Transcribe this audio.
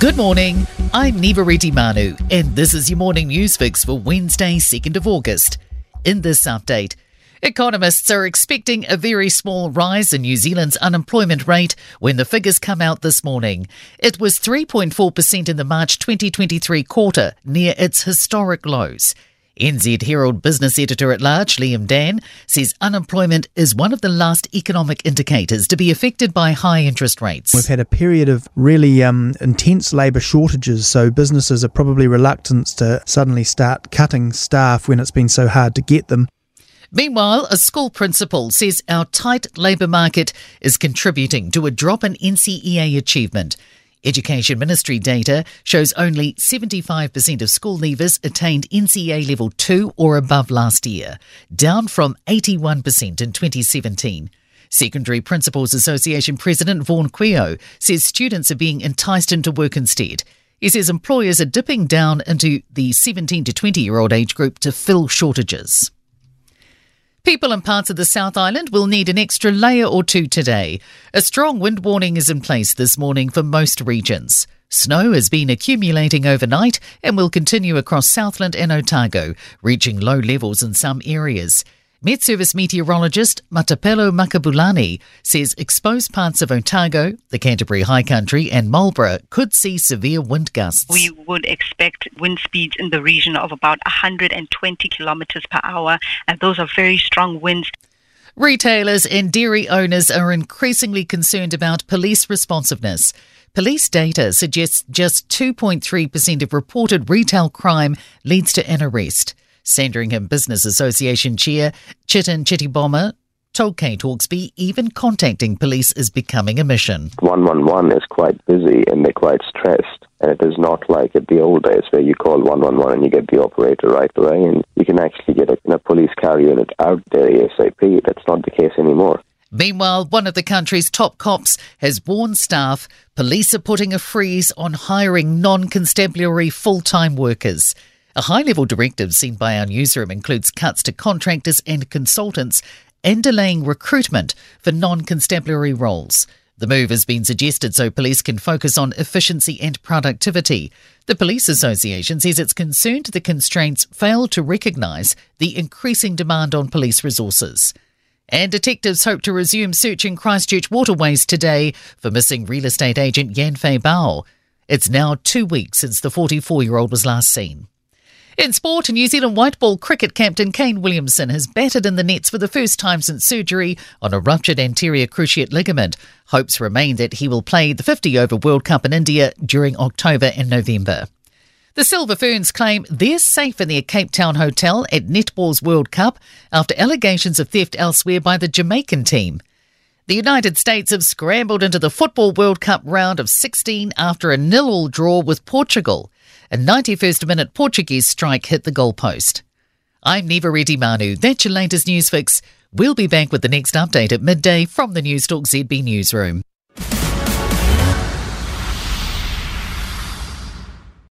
Good morning. I'm Niva Retimanu, and this is your morning news fix for Wednesday, 2nd of August. In this update, economists are expecting a very small rise in New Zealand's unemployment rate when the figures come out this morning. It was 3.4% in the March 2023 quarter, near its historic lows. NZ Herald business editor at large, Liam Dann, says unemployment is one of the last economic indicators to be affected by high interest rates. We've had a period of really um, intense labour shortages, so businesses are probably reluctant to suddenly start cutting staff when it's been so hard to get them. Meanwhile, a school principal says our tight labour market is contributing to a drop in NCEA achievement. Education Ministry data shows only 75% of school leavers attained NCEA level 2 or above last year, down from 81% in 2017. Secondary Principals Association President Vaughan Couillault says students are being enticed into work instead. He says employers are dipping down into the 17 to 20 year old age group to fill shortages. People in parts of the South Island will need an extra layer or two today. A strong wind warning is in place this morning for most regions. Snow has been accumulating overnight and will continue across Southland and Otago, reaching low levels in some areas. Met Service meteorologist Mmathapelo Makgabutlane says exposed parts of Otago, the Canterbury High Country, and Marlborough could see severe wind gusts. We would expect wind speeds in the region of about 120 kilometers per hour, and those are very strong winds. Retailers and dairy owners are increasingly concerned about police responsiveness. Police data suggests just 2.3% of reported retail crime leads to an arrest. Sandringham Business Association Chair Chitin Chittibomber told Kate Hawkesby even contacting police is becoming a mission. 111 is quite busy and they're quite stressed. And it is not like at the old days where you call 111 and you get the operator right away and you can actually get a, a police car unit out there ASAP. That's not the case anymore. Meanwhile, one of the country's top cops has warned staff police are putting a freeze on hiring non constabulary full time workers. A high level directive seen by our newsroom includes cuts to contractors and consultants and delaying recruitment for non constabulary roles. The move has been suggested so police can focus on efficiency and productivity. The Police Association says it's concerned the constraints fail to recognise the increasing demand on police resources. And detectives hope to resume searching Christchurch waterways today for missing real estate agent Yan Fei Bao. It's now two weeks since the 44 year old was last seen. In sport, New Zealand white ball cricket captain Kane Williamson has batted in the nets for the first time since surgery on a ruptured anterior cruciate ligament. Hopes remain that he will play the 50 over World Cup in India during October and November. The Silver Ferns claim they're safe in their Cape Town hotel at Netball's World Cup after allegations of theft elsewhere by the Jamaican team. The United States have scrambled into the Football World Cup round of 16 after a nil-all draw with Portugal. A 91st minute Portuguese strike hit the goalpost. I'm Niva Retimanu. That's your latest news fix. We'll be back with the next update at midday from the Newstalk ZB Newsroom.